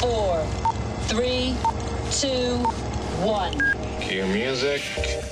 four, three, two, one. Cue music.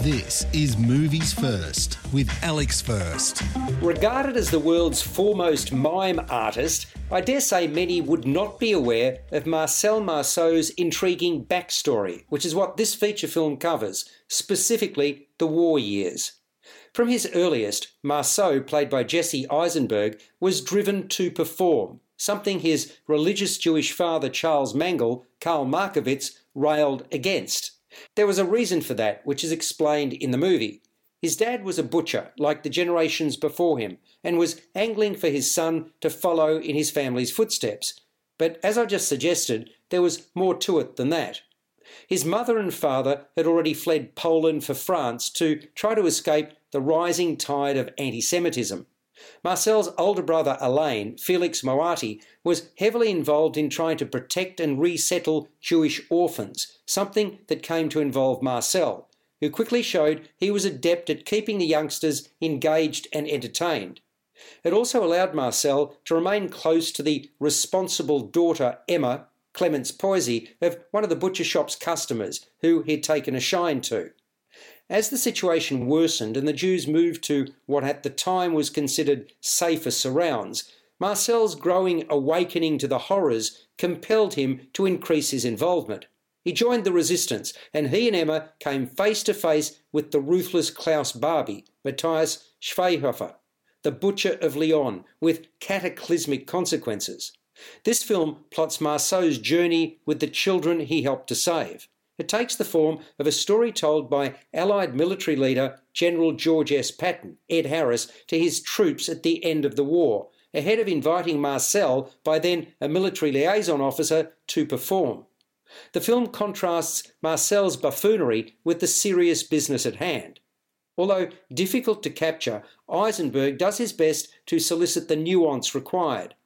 This is Movies First with Alex First. Regarded as the world's foremost mime artist, I dare say many would not be aware of Marcel Marceau's intriguing backstory, which is what this feature film covers, specifically the war years. From his earliest, Marceau, played by Jesse Eisenberg, was driven to perform, something his religious Jewish father Charles Mangel, Karl Markovics, railed against. There was a reason for that, which is explained in the movie. His dad was a butcher, like the generations before him, and was angling for his son to follow in his family's footsteps. But as I just suggested, there was more to it than that. His mother and father had already fled Poland for France to try to escape the rising tide of anti Semitism. Marcel's older brother Alain, Felix Moati, was heavily involved in trying to protect and resettle Jewish orphans, something that came to involve Marcel, who quickly showed he was adept at keeping the youngsters engaged and entertained. It also allowed Marcel to remain close to the responsible daughter Emma, Clemence Poésy, of one of the butcher shop's customers, who he'd taken a shine to. As the situation worsened and the Jews moved to what at the time was considered safer surrounds, Marcel's growing awakening to the horrors compelled him to increase his involvement. He joined the resistance, and he and Emma came face to face with the ruthless Klaus Barbie, Matthias Schweighöfer, the butcher of Lyon, with cataclysmic consequences. This film plots Marceau's journey with the children he helped to save. It takes the form of a story told by Allied military leader General George S. Patton, Ed Harris, to his troops at the end of the war, ahead of inviting Marcel, by then a military liaison officer, to perform. The film contrasts Marcel's buffoonery with the serious business at hand. Although difficult to capture, Eisenberg does his best to solicit the nuance required.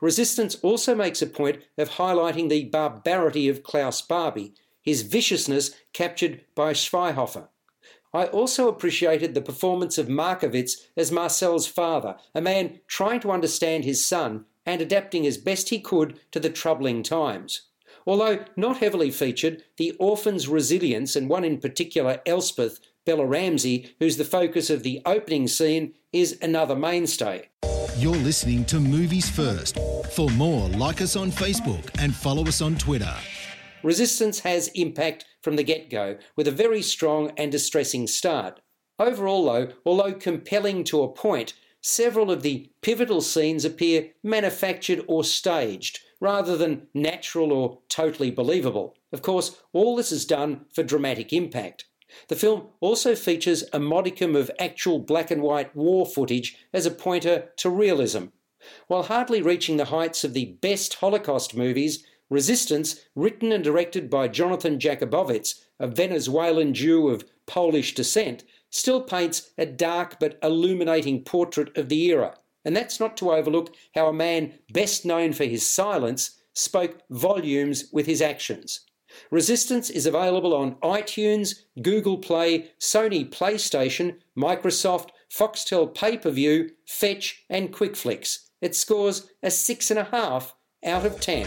Resistance also makes a point of highlighting the barbarity of Klaus Barbie, his viciousness captured by Schweighöfer. I also appreciated the performance of Markovics as Marcel's father, a man trying to understand his son and adapting as best he could to the troubling times. Although not heavily featured, the orphan's resilience, and one in particular, Elspeth, Bella Ramsey, who's the focus of the opening scene, is another mainstay. You're listening to Movies First. For more, like us on Facebook and follow us on Twitter. Resistance has impact from the get go, with a very strong and distressing start. Overall, though, although compelling to a point, several of the pivotal scenes appear manufactured or staged, rather than natural or totally believable. Of course, all this is done for dramatic impact. The film also features a modicum of actual black and white war footage as a pointer to realism. While hardly reaching the heights of the best Holocaust movies, Resistance, written and directed by Jonathan Jakubowicz, a Venezuelan Jew of Polish descent, still paints a dark but illuminating portrait of the era. And that's not to overlook how a man best known for his silence spoke volumes with his actions. Resistance is available on iTunes, Google Play, Sony PlayStation, Microsoft, Foxtel Pay Per View, Fetch, and QuickFlix. It scores a 6.5 out of 10.